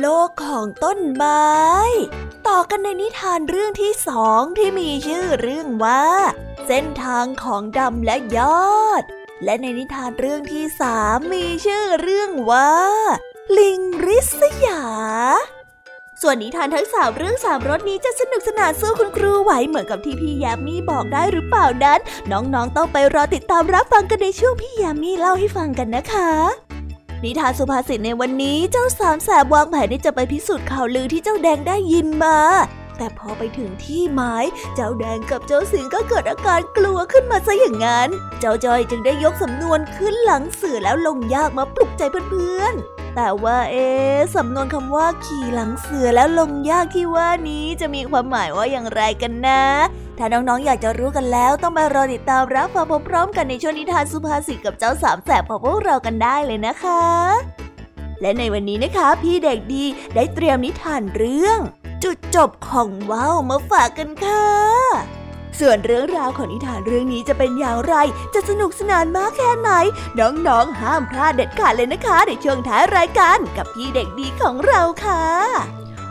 โลกของต้นไม้ ต่อกันในนิทานเรื่องที่สองที่มีชื่อเรื่องว่า เส้นทางของดำและยอด และในนิทานเรื่องที่สามมีชื่อเรื่องว่า ลิงริษยา ส่วนนิทานทั้งสามเรื่องสามรสนี้จะสนุกสนานสู้คุณครูไหวเหมือนกับที่พี่ยามีบอกได้หรือเปล่านั้น น้องๆต้องไปรอติดตามรับฟังกันในช่วงพี่ยามีเล่าให้ฟังกันนะคะ นิทานสุภาษิตในวันนี้เจ้าสามแสบวางแผนที่จะไปพิสูจน์ข่าวลือที่เจ้าแดงได้ยินมา แต่พอไปถึงที่หมาย เจ้าแดงกับเจ้าสิงก็เกิดอาการกลัวขึ้นมาซะอย่างนั้น เจ้าจอยจึงได้ยกสำนวนขึ้นหลังเสือแล้วลงยากมาปลุกใจเพื่อนๆ แต่ว่าเอ๊สำนวนคำว่าขี่หลังเสือแล้วลงยากที่ว่านี้จะมีความหมายว่าอย่างไรกันนะ ถ้าน้องๆอยากจะรู้กันแล้วต้องมารอติดตามรับฟังพร้อมๆกันในช่วงนิทานสุภาษิตกับเจ้าสามแสบของพวกเรากันได้เลยนะคะ และในวันนี้นะคะ พี่เด็กดีได้เตรียมนิทานเรื่อง จุดจบของว้าวมาฝากกันค่ะ ส่วนเรื่องราวของนิทานเรื่องนี้จะเป็นอย่างไร จะสนุกสนานมากแค่ไหน น้องๆห้ามพลาดเด็ดขาดเลยนะคะในช่วงท้ายรายการกับพี่เด็กดีของเราค่ะ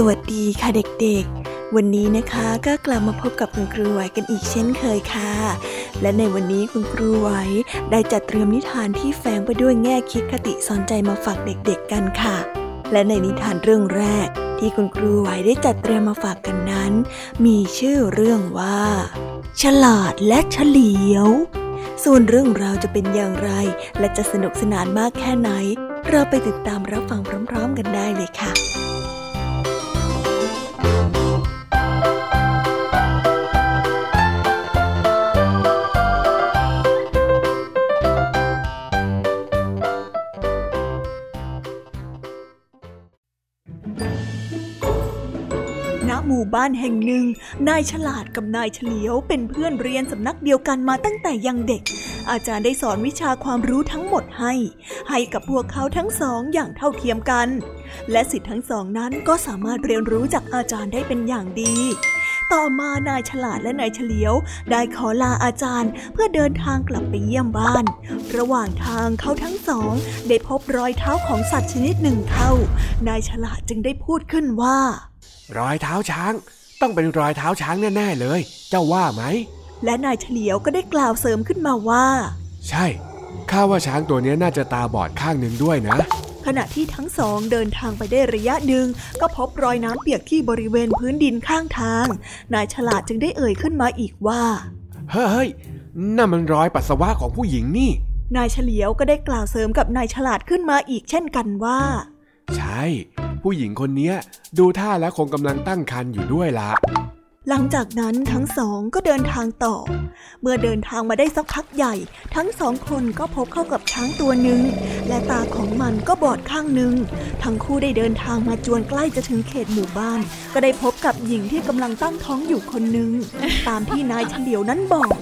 สวัสดีค่ะเด็กๆ วันนี้นะคะก็กลับมาพบกับคุณครูไหวกันอีกเช่นเคยค่ะ และในวันนี้คุณครูไหวได้จัดเตรียมนิทานที่แฝงไปด้วยแง่คิดคติสอนใจมาฝากเด็กๆกันค่ะ และในนิทานเรื่องแรก ที่คุณครูไหวได้จัดเตรียมมาฝากกันนั้น มีชื่อเรื่องว่า ฉลาดและเฉลียว ส่วนเรื่องราวจะเป็นอย่างไร และจะสนุกสนานมากแค่ไหน เราไปติดตามรับฟังพร้อม ๆ กันได้เลยค่ะ บ้านแห่งหนึ่ง นายฉลาดกับนายเฉลียวเป็นเพื่อนเรียนสำนักเดียวกันมาตั้งแต่ยังเด็ก อาจารย์ได้สอนวิชาความรู้ทั้งหมดให้ ให้กับพวกเขาทั้งสองอย่างเท่าเทียมกัน และสิทธิ์ทั้งสองนั้นก็สามารถเรียนรู้จากอาจารย์ได้เป็นอย่างดีต่อมานายฉลาดและนายเฉลียว ได้ขอลาอาจารย์เพื่อเดินทางกลับไปเยี่ยมบ้าน ระหว่างทางเขาทั้งสอง ได้พบรอยเท้าของสัตว์ชนิดหนึ่งเท่านายฉลาดจึงได้พูดขึ้นว่า รอยเท้าช้าง ต้องเป็นรอยเท้าช้างแน่ๆเลย เจ้าว่าไหม และนายเฉลียวก็ได้กล่าวเสริมขึ้นมาว่า ใช่ข้าว่าช้างตัวนี้น่าจะตาบอดข้างหนึ่งด้วยนะ ขณะที่ทั้งสองเดินทางไปได้ระยะหนึ่งก็พบรอยน้ำเปียกที่บริเวณพื้นดินข้างทาง นายฉลาดจึงได้เอ่ยขึ้นมาอีกว่า เฮ้ยนั่นมันรอยปัสสาวะของผู้หญิงนี่ นายเฉลียวก็ได้กล่าวเสริมกับนายฉลาดขึ้นมาอีกเช่นกันว่า ใช่ ผู้หญิงคนนี้ดูท่าแล้วคงกำลังตั้งครรภ์อยู่ด้วยละหลังจากนั้นทั้งสองก็เดินทางต่อ เมื่อเดินทางมาได้สักพักใหญ่ ทั้งสองคนก็พบเข้ากับช้างตัวหนึ่ง และตาของมันก็บอดข้างหนึ่ง ทั้งคู่ได้เดินทางมาจวนใกล้จะถึงเขตหมู่บ้าน ก็ได้พบกับหญิงที่กำลังตั้งท้องอยู่คนหนึ่งตามที่นายเฉลียวนั้นบอก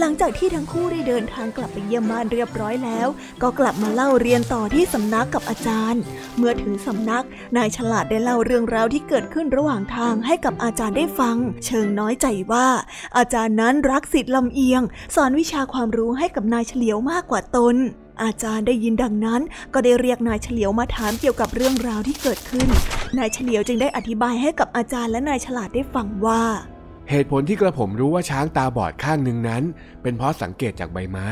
หลังจากที่ทั้งคู่ได้เดินทางกลับไปเยี่ยมบ้านเรียบร้อยแล้ว ก็กลับมาเล่าเรียนต่อที่สำนักกับอาจารย์ เมื่อถึงสำนัก นายฉลาดได้เล่าเรื่องราวที่เกิดขึ้นระหว่างทางให้กับอาจารย์ได้ฟัง เชิงน้อยใจว่า อาจารย์นั้นรักสิทธิ์ลำเอียง สอนวิชาความรู้ให้กับนายเฉลียวมากกว่าตนอาจารย์ได้ยินดังนั้น ก็ได้เรียกนายเฉลียวมาถามเกี่ยวกับเรื่องราวที่เกิดขึ้น นายเฉลียวจึงได้อธิบายให้กับอาจารย์และนายฉลาดได้ฟังว่า เหตุผลที่กระผมรู้ว่าช้างตาบอดข้างหนึ่งนั้น เป็นเพราะสังเกตจากใบไม้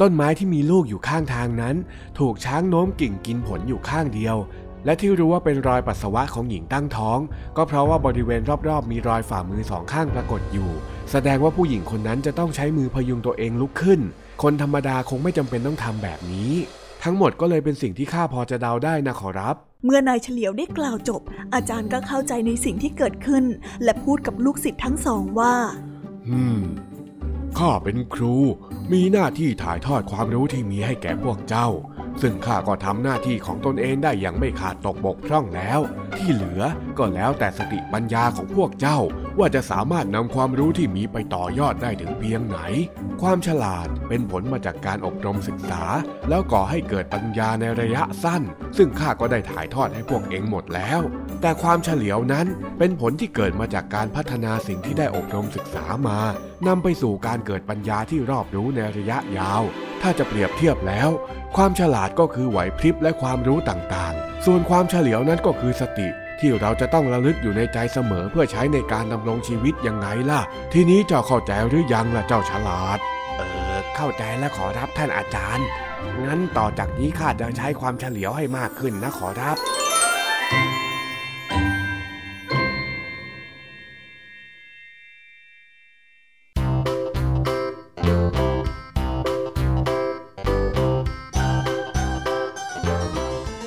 ต้นไม้ที่มีลูกอยู่ข้างทางนั้น ถูกช้างโน้มกิ่งกินผลอยู่ข้างเดียว และที่รู้ว่าเป็นรอยปัสสาวะของหญิงตั้งท้อง ก็เพราะว่าบริเวณรอบๆ มีรอยฝ่ามือสองข้างปรากฏอยู่ แสดงว่าผู้หญิงคนนั้นจะต้องใช้มือพยุงตัวเองลุกขึ้น คนธรรมดาคงไม่จำเป็นต้องทำแบบนี้ ทั้งหมดก็เลยเป็นสิ่งที่ข้าพอจะเดาได้นะขอรับ เมื่อนายเฉลียวได้กล่าวจบ อาจารย์ก็เข้าใจในสิ่งที่เกิดขึ้น และพูดกับลูกศิษย์ทั้งสองว่า อืม ข้าเป็นครู มีหน้าที่ถ่ายทอดความรู้ที่มีให้แก่พวกเจ้า ซึ่งข้าก็ทำหน้าที่ของตนเองได้อย่างไม่ขาดตกบกพร่องแล้ว ที่เหลือก็แล้วแต่สติปัญญาของพวกเจ้า ว่าจะสามารถนำความรู้ที่มีไปต่อยอดได้ถึงเพียงไหน ความฉลาดเป็นผลมาจากการอบรมศึกษา แล้วก่อให้เกิดปัญญาในระยะสั้น ซึ่งข้าก็ได้ถ่ายทอดให้พวกเองหมดแล้ว แต่ความเฉลียวนั้นเป็นผลที่เกิดมาจากการพัฒนาสิ่งที่ได้อบรมศึกษามานำไปสู่การเกิดปัญญาที่รอบรู้ในระยะยาว ถ้าจะเปรียบเทียบแล้ว ความฉลาดก็คือไหวพริบและความรู้ต่างๆ ส่วนความเฉลียวนั้นก็คือสติที่เราจะต้องระลึกอยู่ในใจเสมอเพื่อใช้ในการดำรงชีวิตยังไงล่ะ ทีนี้เจ้าเข้าใจหรือยังล่ะเจ้าฉลาด เออ เข้าใจและขอรับท่านอาจารย์ งั้นต่อจากนี้ข้าจะใช้ความเฉลียวให้มากขึ้นนะขอรับ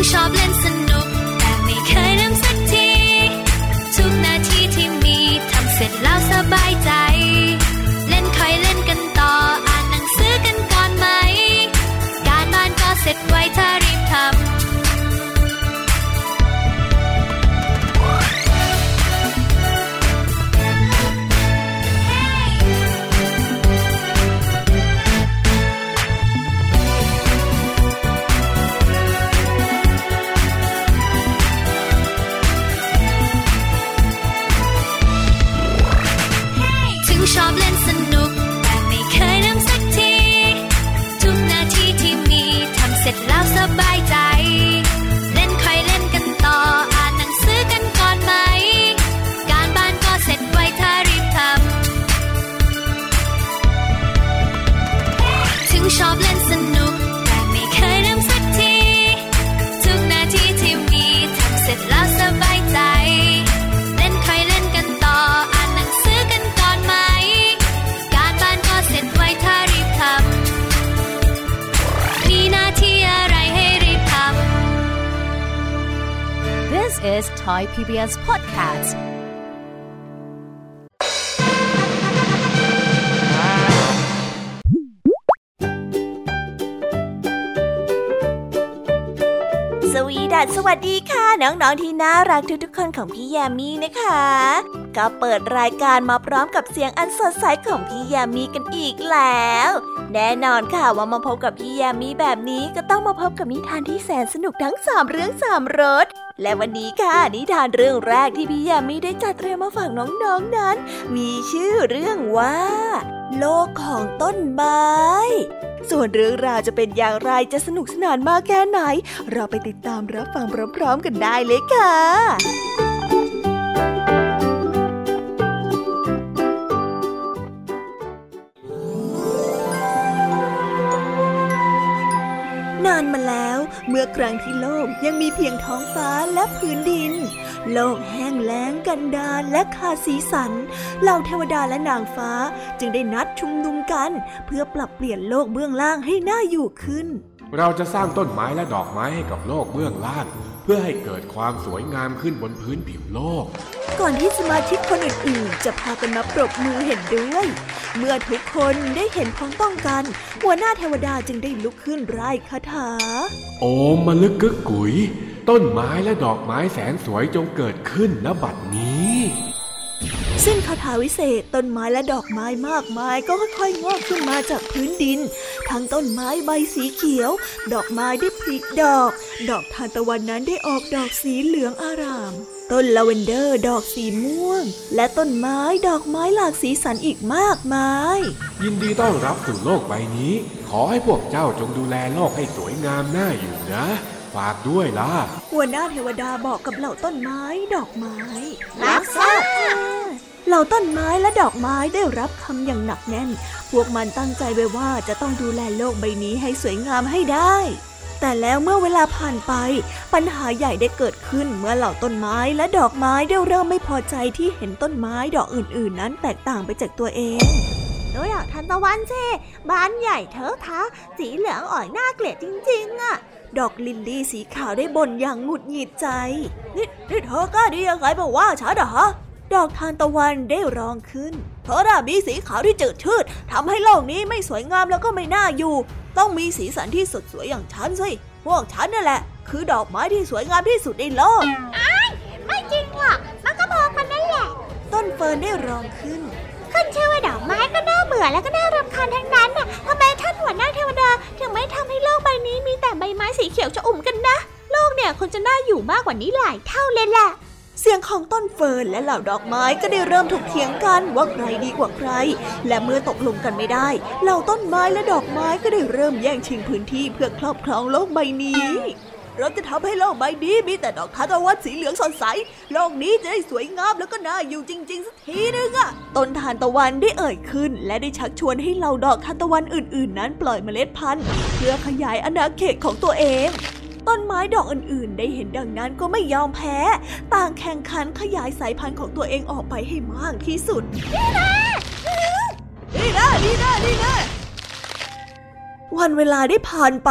ถึ is Thai PBS Podcast. สวีดัสสวัสดีค่ะ น้อง ๆ ที่น่ารักทุกๆคนของพี่แยมมี่นะคะ ก็เปิดรายการมาพร้อมกับเสียงอันสดใสของพี่แยมมี่กันอีกแล้ว แน่นอนค่ะว่ามาพบกับพี่แยมมี่แบบนี้ก็ต้องมาพบกับนิทานที่แสนสนุกทั้งสามเรื่องสามรส และวันนี้ค่ะนิทานเรื่องแรกที่พี่ยามีได้จัดเตรียมมาฝากน้องๆนนั้น มีชื่อเรื่องว่า โลกของต้นไม้ ส่วนเรื่องราวจะเป็นอย่างไรจะสนุกสนานมากแค่ไหน เราไปติดตามรับฟังพร้อมๆกันได้เลยค่ะ มื่อครั้งที่โลกยังมีเพียงท้องฟ้าและพื้นดิน โลกแห้งแล้งกันดารและขาดสีสัน เหล่าเทวดาและนางฟ้าจึงได้นัดชุมนุมกัน เพื่อปรับเปลี่ยนโลกเบื้องล่างให้น่าอยู่ขึ้น เราจะสร้างต้นไม้และดอกไม้ให้กับโลกเบื้องล่าง พื่อให้เกิดความสวยงามขึ้นบนพื้นผิวโลก ก่อนที่สมาชิกคนอื่นๆ จะพากันมาปรบมือเห็นด้วย เมื่อทุกคนได้เห็นพ้องต้องกัน หัวหน้าเทวดาจึงได้ลุกขึ้นร่ายคาถา โอมมะลึกกึกกุยต้นไม้และดอกไม้แสนสวยจงเกิดขึ้นณบัดนี้ สิ้นคาถาวิเศษต้นไม้และดอกไม้มากมายก็ค่อยๆงอกขึ้นมาจากพื้นดิน ทั้งต้นไม้ใบสีเขียว ดอกไม้ได้ผลิดอก ดอกทานตะวันนั้นได้ออกดอกสีเหลืองอาราม ต้นลาเวนเดอร์ดอกสีม่วง และต้นไม้ดอกไม้หลากสีสันอีกมากมาย ยินดีต้อนรับสู่โลกใบนี้ ขอให้พวกเจ้าจงดูแลโลกให้สวยงามน่าอยู่นะฝากด้วยล่ะ หัวหน้าเทวดาบอกกับเหล่าต้นไม้ดอกไม้รับทราบค่ะ เหล่าต้นไม้และดอกไม้ได้รับคำอย่างหนักแน่น พวกมันตั้งใจไว้ว่าจะต้องดูแลโลกใบนี้ให้สวยงามให้ได้ แต่แล้วเมื่อเวลาผ่านไป ปัญหาใหญ่ได้เกิดขึ้นเมื่อเหล่าต้นไม้และดอกไม้ได้เริ่มไม่พอใจที่เห็นต้นไม้ดอกอื่น ๆ นั้นแตกต่างไปจากตัวเองดูดอกทานตะวันสิบานใหญ่เถอะทะสีเหลืองอ่อยน่าเกลียดจริง ๆอะดอกลิลลี่สีขาวได้บ่นอย่างหงุดหงิดใจ นี่นี่เธอกล้าดียังไงมาว่าฉันเหรอ ดอกทานตะวันได้ร้องขึ้นเธอน่ะมีสีขาวที่จืดชืดทำให้โลกนี้ไม่สวยงามแล้วก็ไม่น่าอยู่ ต้องมีสีสันที่สดสวยอย่างฉันสิ พวกฉันนั่นแหละ คือดอกไม้ที่สวยงามที่สุดในโลกไม่จริงหรอก มันก็พอกันนั่นแหละ ต้นเฟิร์นได้ร้องขึ้นขึ้นชื่อว่าดอกไม้ก็น่าเบื่อแล้วก็น่ารำคาญทั้งนั้นน่ะทำไมท่านหัวหน้าเทวดาถึงไม่ทำให้โลกใบนี้มีแต่ใบไม้สีเขียวชอุ่มกันนะ โลกเนี่ยคงจะน่าอยู่มากกว่านี้หลายเท่าเลยแหละ เสียงของต้นเฟิร์นและเหล่าดอกไม้ก็ได้เริ่มถกเถียงกันว่าใครดีกว่าใคร และเมื่อตกลงกันไม่ได้ เหล่าต้นไม้และดอกไม้ก็ได้เริ่มแย่งชิงพื้นที่เพื่อครอบครองโลกใบนี้ เราจะทำให้โลกใบนี้มีแต่ดอกทานตะวันสีเหลืองสดใส โลกนี้จะได้สวยงามแล้วก็น่าอยู่จริง ๆ สักทีนึงอะต้นทานตะวันได้เอ่ยขึ้น และได้ชักชวนให้เหล่าดอกทานตะวันอื่น ๆ นั้นปล่อยเมล็ดพันธุ์ เพื่อขยายอาณาเขตของตัวเอง ต้นไม้ดอกอื่นๆ ได้เห็นดังนั้นก็ไม่ยอมแพ้ ต่างแข่งขันขยายสายพันธุ์ของตัวเองออกไปให้มากที่สุด นี่นะนี่นะนี่นะนี่นะ วันเวลาได้ผ่านไป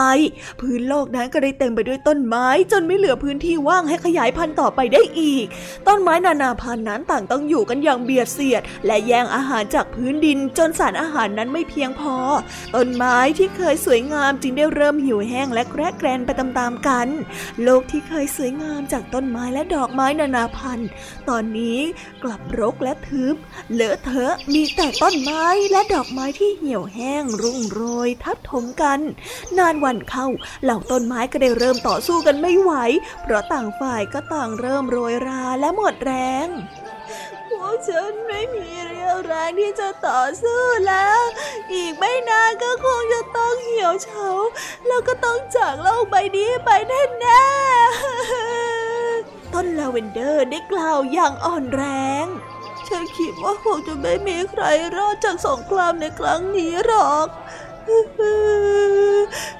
พื้นโลกนั้นก็ได้เต็มไปด้วยต้นไม้ จนไม่เหลือพื้นที่ว่างให้ขยายพันธุ์ต่อไปได้อีก ต้นไม้นานาพันธุ์นั้นต่างต้องอยู่กันอย่างเบียดเสียด และแย่งอาหารจากพื้นดิน จนสารอาหารนั้นไม่เพียงพอ ต้นไม้ที่เคยสวยงามจึงได้เริ่มหิวแห้งและแกรกแกรนไปตามๆกัน โลกที่เคยสวยงามจากต้นไม้และดอกไม้นานาพันธุ์ ตอนนี้กลับรกและทึบ เลอะเทอะมีแต่ต้นไม้และดอกไม้ที่เหี่ยวแห้งรุ่งโรยทับถมกัน นานวันเข้าเหล่าต้นไม้ก็ได้เริ่มต่อสู้กันไม่ไหว เพราะต่างฝ่ายก็ต่างเริ่มโรยราและหมดแรงพวกฉันไม่มีเรี่ยวแรงที่จะต่อสู้แล้ว อีกไม่นานก็คงจะต้องเหี่ยวเฉาแล้วก็ต้องจากโลกใบนี้ไปแน่ๆต้นลาเวนเดอร์ได้กล่าวอย่างอ่อนแรงฉันคิดว่าคงจะไม่มีใครรอดจากสงครามในครั้งนี้หรอก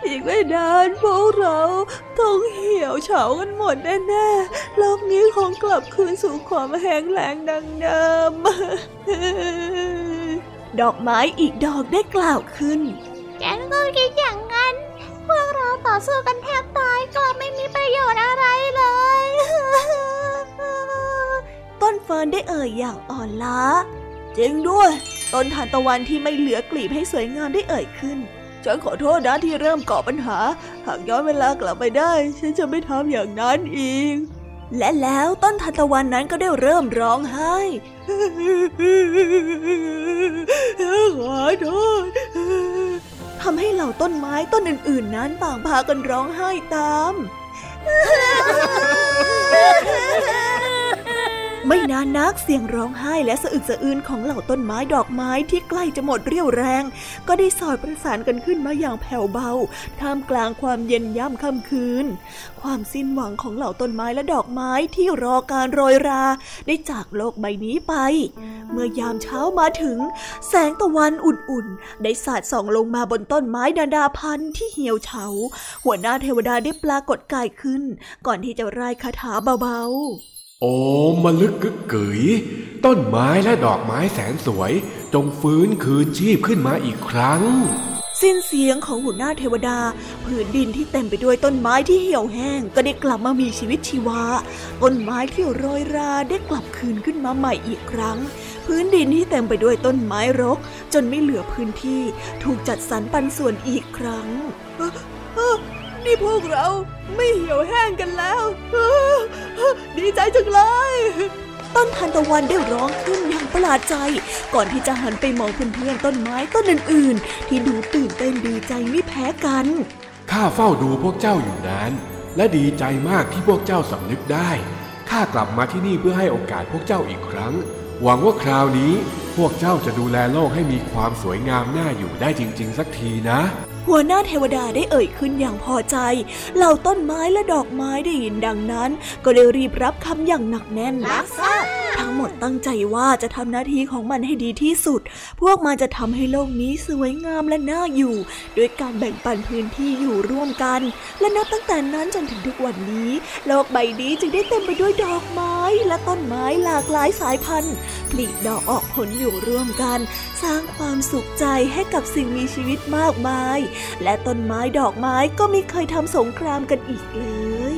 อีกไม่นานพวกเราต้องเหี่ยวเฉากันหมดแน่ๆโลกนี้คงกลับคืนสู่ความแห้งแล้งดังเดิม ดอกไม้อีกดอกได้กล่าวขึ้นฉันก็คิดอย่างนั้น พวกเราต่อสู้กันแทบตายกลับไม่มีประโยชน์อะไรเลย ต้นเฟิร์นได้เอ่ยอย่างอ่อนล้า จริงด้วย ต้นทานตะวันที่ไม่เหลือกลีบให้สวยงามได้เอ่ยขึ้น ฉันขอโทษนะที่เริ่มก่อปัญหา หากย้อนเวลากลับไปได้ ฉันจะไม่ทำอย่างนั้นอีก และแล้วต้นทานตะวันนั้นก็ได้เริ่มร้องไห้ขอโทษทำให้เหล่าต้นไม้ต้นอื่น ๆ นั้นต่างพากันร้องไห้ตาม ไม่นานนักเสียงร้องไห้และสะอึกสะอื้นของเหล่าต้นไม้ดอกไม้ที่ใกล้จะหมดเรี่ยวแรง ก็ได้สอดประสานกันขึ้นมาอย่างแผ่วเบา ท่ามกลางความเย็นย่ำค่ำคืน ความสิ้นหวังของเหล่าต้นไม้และดอกไม้ที่รอการโรยรา ได้จากโลกใบนี้ไป เมื่อยามเช้ามาถึง แสงตะวันอุ่นๆ ได้สาดส่องลงมาบนต้นไม้นานาพันธุ์ที่เหี่ยวเฉา หัวหน้าเทวดาได้ปรากฏกายขึ้น ก่อนที่จะร่ายคาถาเบาๆ โอ้มลึกกึกกยต้นไม้และดอกไม้แสนสวย จงฟื้นคืนชีพขึ้นมาอีกครั้ง สิ้นเสียงของหัวหน้าเทวดา ผืนดินที่เต็มไปด้วยต้นไม้ที่เหี่ยวแห้ง ก็ได้กลับมามีชีวิตชีวา ต้นไม้ที่โรยราได้กลับคืนขึ้นมาใหม่อีกครั้ง พื้นดินที่เต็มไปด้วยต้นไม้รก จนไม่เหลือพื้นที่ ถูกจัดสรรปันส่วนอีกครั้ง นี่พวกเราไม่เหี่ยวแห้งกันแล้ว ดีใจจังเลย ต้นทานตะวันได้ร้องขึ้นอย่างประหลาดใจ ก่อนที่จะหันไปมองเพื่อนๆต้นไม้ต้นอื่นๆ ที่ดูตื่นเต้นดีใจไม่แพ้กัน ข้าเฝ้าดูพวกเจ้าอยู่นานและดีใจมากที่พวกเจ้าสำนึกได้ ข้ากลับมาที่นี่เพื่อให้โอกาสพวกเจ้าอีกครั้ง หวังว่าคราวนี้ พวกเจ้าจะดูแลโลกให้มีความสวยงามน่าอยู่ได้จริง ๆ สักทีนะ หัวหน้าเทวดาได้เอ่ยขึ้นอย่างพอใจ เหล่าต้นไม้และดอกไม้ได้ยินดังนั้น ก็ได้รีบรับคำอย่างหนักแน่นรับทราบทั้งหมดตั้งใจว่าจะทำหน้าที่ของมันให้ดีที่สุด พวกมันจะทำให้โลกนี้สวยงามและน่าอยู่ ด้วยการแบ่งปันพื้นที่อยู่ร่วมกัน และนับตั้งแต่นั้นจนถึงทุกวันนี้ โลกใบนี้จึงได้เต็มไปด้วยดอกไม้และต้นไม้หลากหลายสายพันธุ์ผลิดอกออกผลอยู่ร่วมกัน สร้างความสุขใจให้กับสิ่งมีชีวิตมากมายและต้นไม้ดอกไม้ก็ไม่เคยทำสงครามกันอีกเลย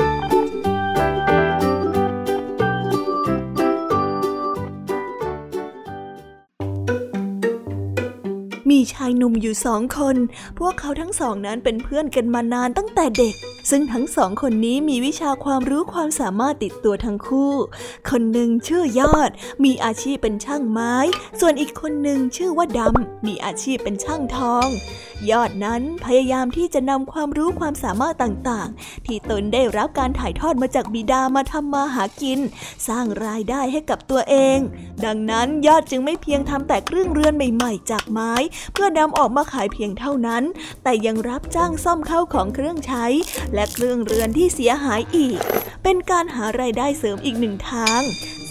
ีชายหนุ่มอยู่สองคน พวกเขาทั้งสองนั้นเป็นเพื่อนกันมานานตั้งแต่เด็ก ซึ่งทั้งสองคนนี้มีวิชาความรู้ความสามารถติดตัวทั้งคู่ คนหนึ่งชื่อยอด มีอาชีพเป็นช่างไม้ ส่วนอีกคนหนึ่งชื่อว่าดำ มีอาชีพเป็นช่างทอง ยอดนั้นพยายามที่จะนำความรู้ความสามารถต่างๆ ที่ตนได้รับการถ่ายทอดมาจากบิดามาทำมาหากิน สร้างรายได้ให้กับตัวเอง ดังนั้นยอดจึงไม่เพียงทำแต่เครื่องเรือนใหม่ๆ จากไม้ เพื่อนำออกมาขายเพียงเท่านั้น แต่ยังรับจ้างซ่อมเข้าของเครื่องใช้ และเครื่องเรือนที่เสียหายอีก เป็นการหารายได้เสริมอีกหนึ่งทาง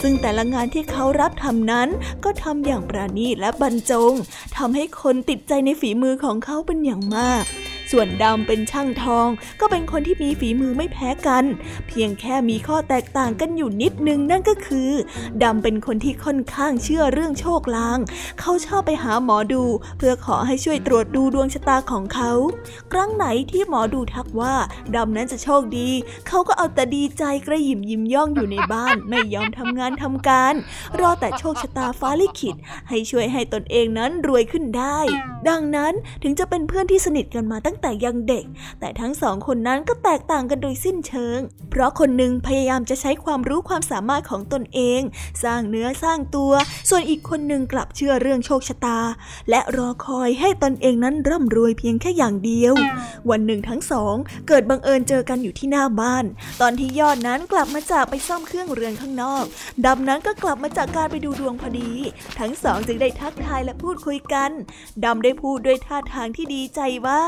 ซึ่งแต่ละงานที่เขารับทำนั้น ก็ทำอย่างประณีตและบรรจงทำให้คนติดใจในฝีมือของเขาเป็นอย่างมาก ส่วนดำเป็นช่างทอง ก็เป็นคนที่มีฝีมือไม่แพ้กัน เพียงแค่มีข้อแตกต่างกันอยู่นิดนึงนั่นก็คือดำเป็นคนที่ค่อนข้างเชื่อเรื่องโชคลาง เขาชอบไปหาหมอดู เพื่อขอให้ช่วยตรวจดูดวงชะตาของเขา ครั้งไหนที่หมอดูทักว่าดำนั้นจะโชคดี เขาก็เอาแต่ดีใจกระยิมยิ้มย่องอยู่ในบ้านไม่ยอมทำงานทำการ รอแต่โชคชะตาฟ้าลิขิตให้ช่วยให้ตนเองนั้นรวยขึ้นได้ ดังนั้นถึงจะเป็นเพื่อนที่สนิทกันมาตั้งแต่ยังเด็ก แต่ทั้งสองคนนั้นก็แตกต่างกันโดยสิ้นเชิง เพราะคนหนึ่งพยายามจะใช้ความรู้ความสามารถของตนเอง สร้างเนื้อสร้างตัว ส่วนอีกคนหนึ่งกลับเชื่อเรื่องโชคชะตา และรอคอยให้ตนเองนั้นร่ำรวยเพียงแค่อย่างเดียว วันหนึ่งทั้งสองเกิดบังเอิญเจอกันอยู่ที่หน้าบ้าน ตอนที่ยอดนั้นกลับมาจากไปซ่อมเครื่องเรือนข้างนอก ดำนั้นก็กลับมาจากการไปดูดวงพอดี ทั้งสองจึงได้ทักทายและพูดคุยกัน ดำได้พูดด้วยท่าทางที่ดีใจว่า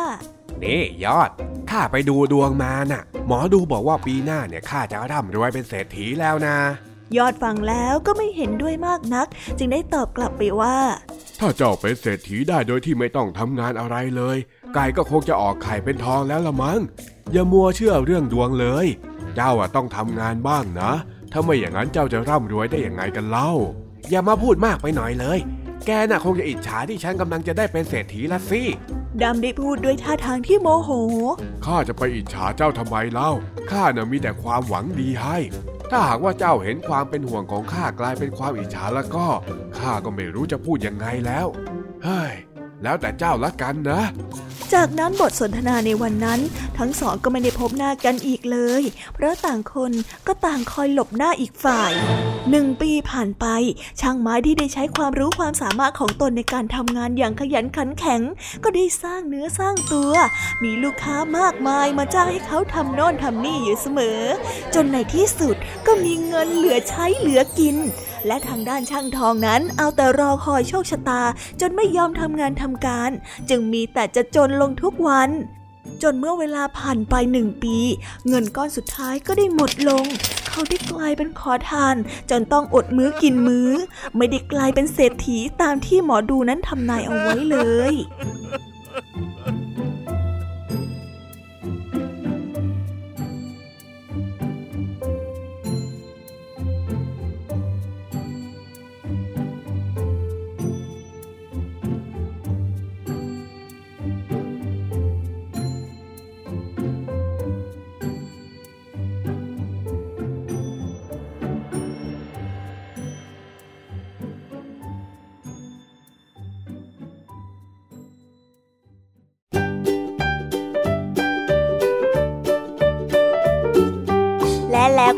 นี่ยอด ข้าไปดูดวงมาน่ะ หมอดูบอกว่าปีหน้าเนี่ยข้าจะร่ำรวยเป็นเศรษฐีแล้วนะ ยอดฟังแล้วก็ไม่เห็นด้วยมากนัก จึงได้ตอบกลับไปว่า ถ้าเจ้าเป็นเศรษฐีได้โดยที่ไม่ต้องทำงานอะไรเลย ไก่ก็คงจะออกไข่เป็นทองแล้วละมั้ง อย่ามัวเชื่อเรื่องดวงเลย เจ้าอะต้องทำงานบ้างนะ ถ้าไม่อย่างนั้นเจ้าจะร่ำรวยได้ยังไงกันเล่า อย่ามาพูดมากไปหน่อยเลย แกน่ะคงจะอิจฉาที่ฉันกำลังจะได้เป็นเศรษฐีละสิดำได้พูดด้วยท่าทางที่โมโห ข้าจะไปอิจฉาเจ้าทำไมเล่า ข้าน่ะมีแต่ความหวังดีให้ ถ้าหากว่าเจ้าเห็นความเป็นห่วงของข้ากลายเป็นความอิจฉาแล้วก็ ข้าก็ไม่รู้จะพูดยังไงแล้ว เฮ้ย แล้วแต่เจ้าละกันนะ จากนั้นบทสนทนาในวันนั้น ทั้งสองก็ไม่ได้พบหน้ากันอีกเลย เพราะต่างคนก็ต่างคอยหลบหน้าอีกฝ่ายหนึ่งปีผ่านไป ช่างไม้ที่ได้ใช้ความรู้ความสามารถของตนในการทำงานอย่างขยันขันแข็ง ก็ได้สร้างเนื้อสร้างตัว มีลูกค้ามากมายมาจ้างให้เขาทำโน่นทำนี่อยู่เสมอ จนในที่สุดก็มีเงินเหลือใช้เหลือกิน และทางด้านช่างทองนั้นเอาแต่รอคอยโชคชะตา จนไม่ยอมทำงานทำการ จึงมีแต่จะจนลงทุกวัน จนเมื่อเวลาผ่านไปหนึ่งปี เงินก้อนสุดท้ายก็ได้หมดลง เขาได้กลายเป็นขอทาน จนต้องอดมื้อกินมื้อ ไม่ได้กลายเป็นเศรษฐีตามที่หมอดูนั้นทำนายเอาไว้เลย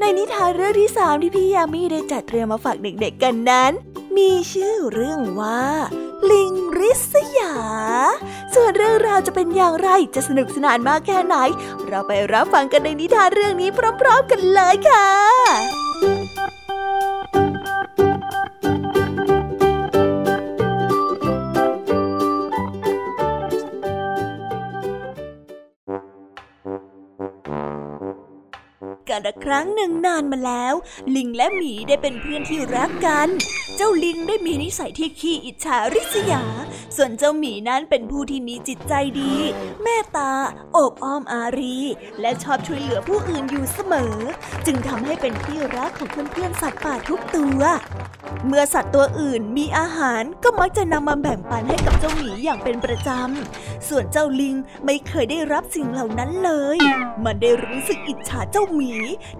ในนิทานเรื่องที่สามที่พี่ยามีได้จัดเตรียมมาฝากเด็กๆกันนั้น มีชื่อเรื่องว่า ลิงริษยา ส่วนเรื่องราวจะเป็นอย่างไรจะสนุกสนานมากแค่ไหน เราไปรับฟังกันในนิทานเรื่องนี้พร้อม ๆ กันเลยค่ะ ครั้งหนึ่งนานมาแล้ว ลิงและหมีได้เป็นเพื่อนที่รักกัน เจ้าลิงได้มีนิสัยที่ขี้อิจฉาริษยา ส่วนเจ้าหมีนั้นเป็นผู้ที่มีจิตใจดี เมตตาอบอ้อมอารี และชอบช่วยเหลือผู้อื่นอยู่เสมอ จึงทำให้เป็นที่รักของเพื่อนๆสัตว์ป่าทุกตัว เมื่อสัตว์ตัวอื่นมีอาหารก็มักจะนำมาแบ่งปันให้กับเจ้าหมีอย่างเป็นประจำ ส่วนเจ้าลิงไม่เคยได้รับสิ่งเหล่านั้นเลย มันได้รู้สึกอิจฉาเจ้าหมี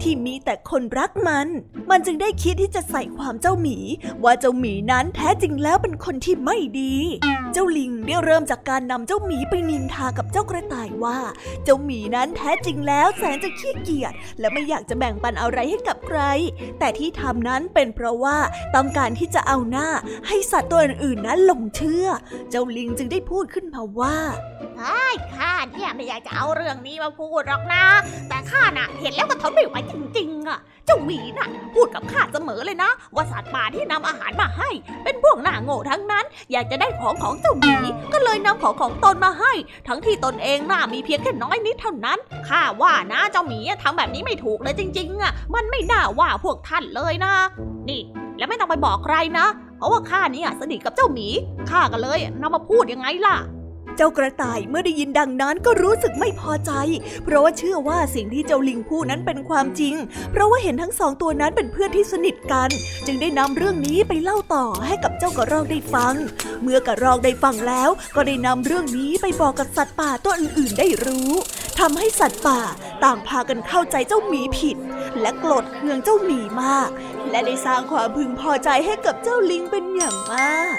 ที่มีแต่คนรักมัน มันจึงได้คิดที่จะใส่ความเจ้าหมี ว่าเจ้าหมีนั้นแท้จริงแล้วเป็นคนที่ไม่ดี เจ้าลิงได้เริ่มจากการนำเจ้าหมีไปนินทากับเจ้ากระต่ายว่า เจ้าหมีนั้นแท้จริงแล้วแสนจะขี้เกียจและไม่อยากจะแบ่งปันอะไรให้กับใคร แต่ที่ทำนั้นเป็นเพราะว่าต้องการที่จะเอาหน้าให้สัตว์ตัวอื่นๆนั้นหลงเชื่อ เจ้าลิงจึงได้พูดขึ้นมาว่าไอ้ข้าเนี่ยไม่อยากจะเอาเรื่องนี้มาพูดหรอกนะ แต่ข้าน่ะเห็นแล้วก็ทนไม่ไหวจริงๆอะ เจ้าหมีน่ะ พูดกับข้าเสมอเลยนะว่าสัตว์ป่าที่นำอาหารมาให้ เป็นพวกหน้าโง่ทั้งนั้น อยากจะได้ของของเจ้าหมีก็เลยนำของของตนมาให้ ทั้งที่ตนเองน่ามีเพียงแค่น้อยนิดเท่านั้นข้าว่านะเจ้าหมีทำแบบนี้ไม่ถูกเลยจริง ๆอะมันไม่น่าว่าพวกท่านเลยนะ นี่ แล้วไม่ต้องไปบอกใครนะ เพราะว่าข้านี่สนิทกับเจ้าหมีข้าก็เลยนำมาพูดยังไงล่ะ เจ้ากระต่ายเมื่อได้ยินดังนั้นก็รู้สึกไม่พอใจ เพราะว่าเชื่อว่าสิ่งที่เจ้าลิงพูดนั้นเป็นความจริง เพราะว่าเห็นทั้งสองตัวนั้นเป็นเพื่อนที่สนิทกัน จึงได้นำเรื่องนี้ไปเล่าต่อให้กับเจ้ากระรอกได้ฟัง เมื่อกระรอกได้ฟังแล้ว ก็ได้นำเรื่องนี้ไปบอกกับสัตว์ป่าตัวอื่นๆ ได้รู้ทำให้สัตว์ป่าต่างพากันเข้าใจเจ้าหมีผิด และโกรธเคืองเจ้าหมีมาก และได้สร้างความพึงพอใจให้กับเจ้าลิงเป็นอย่างมาก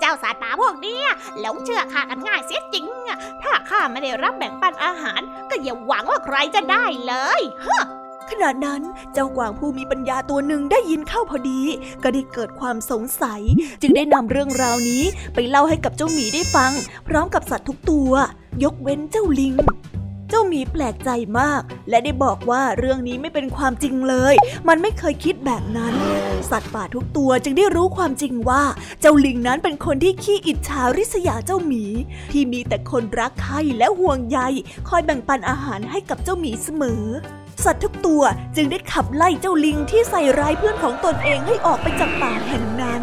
เจ้าสัตว์ป่าพวกนี้หลงเชื่อข้ากันง่ายเสียจริง ถ้าข้าไม่ได้รับแบ่งปันอาหาร ก็อย่าหวังว่าใครจะได้เลยขณะนั้นเจ้ากวางผู้มีปัญญาตัวหนึ่งได้ยินเข้าพอดี ก็ได้เกิดความสงสัย จึงได้นำเรื่องราวนี้ไปเล่าให้กับเจ้าหมีได้ฟัง พร้อมกับสัตว์ทุกตัว ยกเว้นเจ้าลิง เจ้าหมีแปลกใจมาก และได้บอกว่าเรื่องนี้ไม่เป็นความจริงเลย มันไม่เคยคิดแบบนั้น สัตว์ป่าทุกตัวจึงได้รู้ความจริงว่า เจ้าลิงนั้นเป็นคนที่ขี้อิจฉาริษยาเจ้าหมี ที่มีแต่คนรักใคร่และห่วงใยคอยแบ่งปันอาหารให้กับเจ้าหมีเสมอสัตว์ทุกตัวจึงได้ขับไล่เจ้าลิงที่ใส่ร้ายเพื่อนของตนเองให้ออกไปจากป่าแห่งนั้น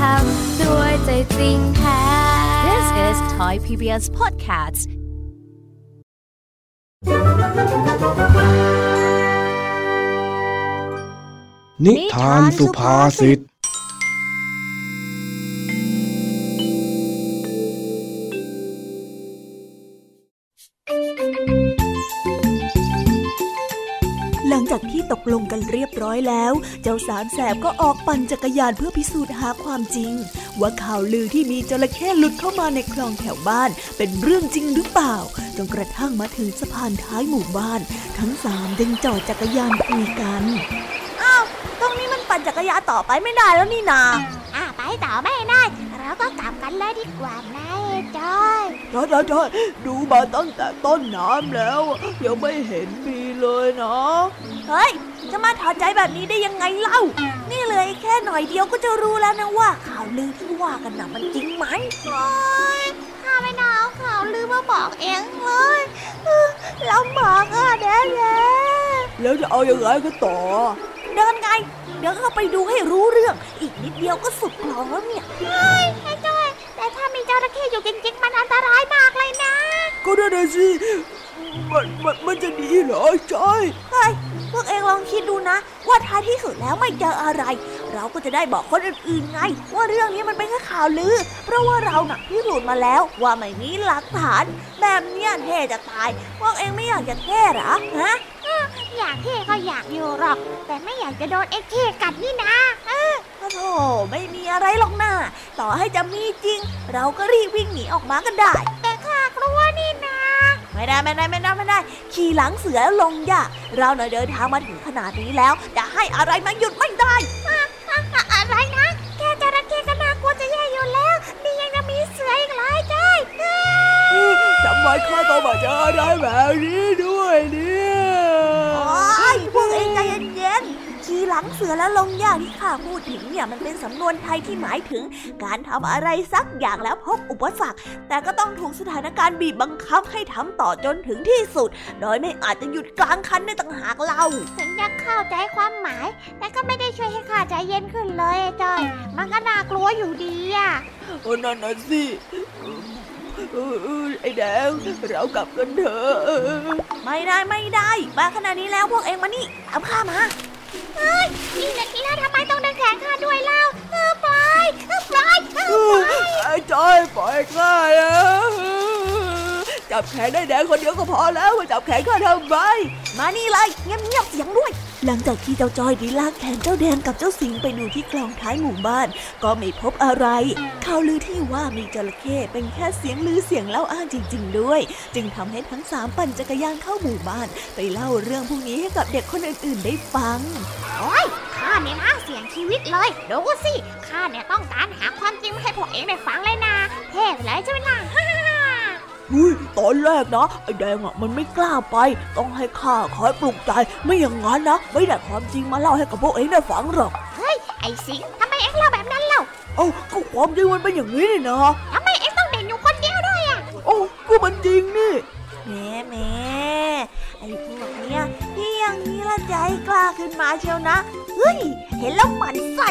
ทำด้วยใจจริงแท้ This is Thai PBS Podcast นิทานสุภาษิต รียบร้อยแล้ว เจ้าสามแสบก็ออกปั่นจักรยานเพื่อพิสูจน์หาความจริง ว่าข่าวลือที่มีจระเข้หลุดเข้ามาในคลองแถวบ้าน เป็นเรื่องจริงหรือเปล่า จนกระทั่งมาถึงสะพานท้ายหมู่บ้าน ทั้งสามจึงจอดจักรยานคุยกันอ้าวตรงนี้มันปั่นจักรยานต่อไปไม่ได้แล้วนี่นาอะไปต่อไม่ได้เราก็กลับกันเลยดีกว่านะเอ้จอยใช่ใช่ใช่ดูมาตั้งแต่ต้นน้ำแล้ว ยังไม่เห็นมีเลยนะเฮ้ย จะมาถอดใจแบบนี้ได้ยังไงเล่า นี่เลยแค่หน่อยเดียวก็จะรู้แล้วนะว่าข่าวลือที่ว่ากันนะมันจริงไหมโอ๊ยข้าไม่น่าเอาข่าวลือมาบอกเองเลยเออลำบากอะแด่แแล้วจะเอายังไงกันต่อ เดินไง เดี๋ยวเข้าไปดูให้รู้เรื่อง อีกนิดเดียวก็สุดคลองแล้วเนี่ยเฮ้ยไอ้จอยแต่ถ้ามีจระเข้อยู่จริงๆมันอันตรายมากเลยนะ ก็ได้นะสิมันมันมันจะดีเหรอใช่เฮ้ย พวกเองลองคิดดูนะ ว่าท้ายที่สุดแล้วไม่เจออะไร เราก็จะได้บอกคนอื่นๆไง ว่าเรื่องนี้มันเป็นแค่ข่าวลือ เพราะว่าเราหนักพิสูจน์มาแล้วว่าไม่มีหลักฐาน แบบเนี้ยเท่จะตาย พวกเองไม่อยากจะเท่เหรอฮะอยากเท่ก็อยากอยู่หรอก แต่ไม่อยากจะโดนเอ็กเคกัดนี่นะเออโอ้โธ่ไม่มีอะไรหรอกนะต่อให้จะมีจริง เราก็รีบวิ่งหนีออกมากันได้ ไม่ได้ไม่ได้ไม่ได้ไม่ได้ ขี่หลังเสือลงยากเราเน่ะเดินทางมาถึงขนาดนี้แล้ว จะให้อะไรมาหยุดไม่ได้อะอะอะไรนะ แค่จระเข้ก็น่ากลัวจะแย่อยู่แล้วนี่ยังจะมีเสืออีกเหรอไอ้จ้อยเอ้ยทำไมข้าต้องมาเจออะไรแบบนี้ด้วยเนี่ยโอ้ยพวกเองใจเย็นๆ ขี่หลังเสือแล้วลงยากที่ข้าพูดถึงเนี่ยมันเป็นสำนวนไทยที่หมายถึง การทำอะไรสักอย่างแล้วพบอุปสรรค แต่ก็ต้องถูกสถานการณ์บีบบังคับให้ทำต่อจนถึงที่สุด โดยไม่อาจจะหยุดกลางคันได้ต่างหากเล่าถึงจะเข้าใจความหมาย แต่ก็ไม่ได้ช่วยให้ข้าใจเย็นขึ้นเลยไอ้จ้อย มันก็น่ากลัวอยู่ดีอะโอ้นั่นน่ะสิเออเออไอ้แดงเรากลับกันเถอะ ไม่ได้ไม่ได้มาขนาดนี้แล้วพวกเองมานี่ตามข้ามา เฮ้ยนี่นะแล้วทำไมต้องดังแขนข้าด้วยเล่าเออปล่อยเออปล่อยเออปล่อย ไอ้จอยปล่อยข้านะ จับแขนได้แดงคนเดียวก็พอแล้วมาจับแขนข้าทำไมมานี่เลยเงียบเงียบเสียงด้วย หลังจากที่เจ้าจอยดีลากแขนเจ้าแดงกับเจ้าสิงไปดูที่คลองท้ายหมู่บ้าน ก็ไม่พบอะไรข่าวลือที่ว่ามีจระเข้เป็นแค่เสียงลือเสียงเล่าอ้างจริง ๆ ด้วย จึงทำให้ทั้งสามปั่นจักรยานเข้าหมู่บ้าน ไปเล่าเรื่องพวกนี้ให้กับเด็กคนอื่นๆได้ฟังโอ้ยข้าเนี่ยนะเสียงชีวิตเลยดูสิข้าเนี่ยต้องการหาความจริงให้พวกเองได้ฟังเลยนะเท่เลยใช่ไหมล่ะฮ่าฮ่าฮ่าอุ้ย อนแรกนะไอ้แดงอะมันไม่กล้าไป ต้องให้ข้าคอยปลุกใจ ไม่อย่างงั้นนะ ไม่ได้ความจริงมาเล่าให้กับพวกเองได้ฟังหรอก เฮ้ย ไอ้สิงทำไมเอ็งเล่าแบบนั้นเล่า เอ้าก็ความจริงมันเป็นอย่างนี้นี่นะทำไมเอ็งต้องเด่นอยู่คนเดียวด้วยอะโอ้ก็มันจริงนี่แม่แมไอ้พวกเนี้ยที่อย่างนี้ละใจกล้าขึ้นมาเชียวนะ เฮ้ย เห็นแล้วหมันใส่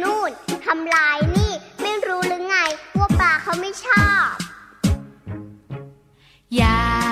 นู่นทำลายนี่ ไม่รู้หรือไง ว่าปลาเขาไม่ชอบ อย่าให้ปูเขา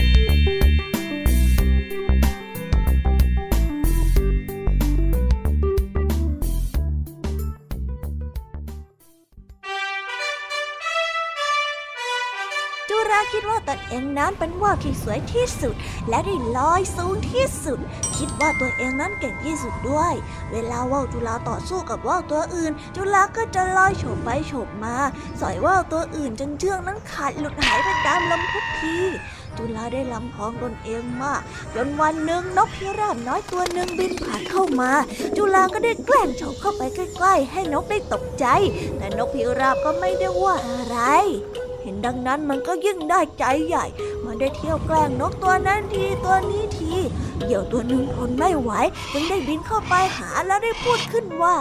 นเองนั้นเป็นว่าวที่สวยที่สุด และได้ลอยสูงที่สุด คิดว่าตัวเองนั้นเก่งที่สุดด้วย เวลาว่าวจุฬาต่อสู้กับว่าวตัวอื่น จุฬาก็จะลอยโฉบไปโฉบมา สอยว่าวตัวอื่นจนเชือกนั้นขาดหลุดหายไปตามลมทุกทีจุฬาได้ลำพองตนเองมากจนวันหนึ่งนกพิราบน้อยตัวหนึ่งบินผ่านเข้ามา จุฬาก็ได้แกล้งโฉบเข้าไปใกล้ๆ ให้นกได้ตกใจ แต่นกพิราบก็ไม่ได้ว่าอะไร ดังนั้นมันก็ยิ่งได้ใจใหญ่ มันได้เที่ยวแกล้งนกตัวนั้นทีตัวนี้ทีเหยี่ยวตัวหนึ่งทนไม่ไหวจึงได้บินเข้าไปหาแล้วได้พูดขึ้นว่า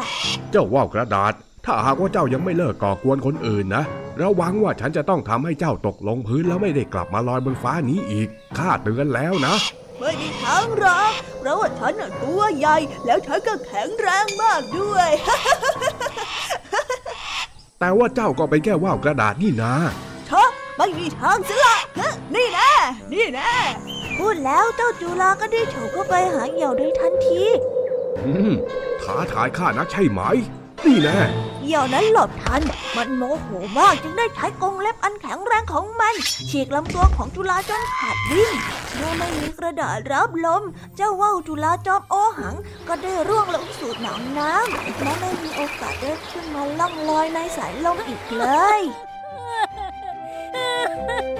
เจ้าว่าวกระดาษ ถ้าหากว่าเจ้ายังไม่เลิกก่อกวนคนอื่นนะระวังว่าฉันจะต้องทำให้เจ้าตกลงพื้นแล้วไม่ได้กลับมาลอยบนฟ้านี้อีกข้าเตือนแล้วนะไม่มีทางหรอกเพราะว่าฉันน่ะตัวใหญ่แล้วฉันก็แข็งแรงมากด้วย แต่ว่าเจ้าก็เป็นแค่ว่าวกระดาษนี่นาชะ ไม่มีทางสิละฮะนี่แน่นี่แน่พูดแล้วเจ้าจุฬาก็ได้โฉบเข้าไปหาเหยี่ยวโดยทันทีอืมท้าทายข้านักใช่ไหม นี่แน่เหยี่ยวนั้นหลบทัน มันโมโหมากจึงได้ใช้กรงเล็บอันแข็งแรงของมันฉีกลำตัวของจุฬาจนขาดวิ่งเมื่อไม่มีกระดาษรับลม เจ้าว่าวจุฬาจอมโอหัง ก็ได้ร่วงลงสู่หนองน้ำและไม่มีโอกาสได้ขึ้นมาล่องลอยในสายลมอีกเลย @웃음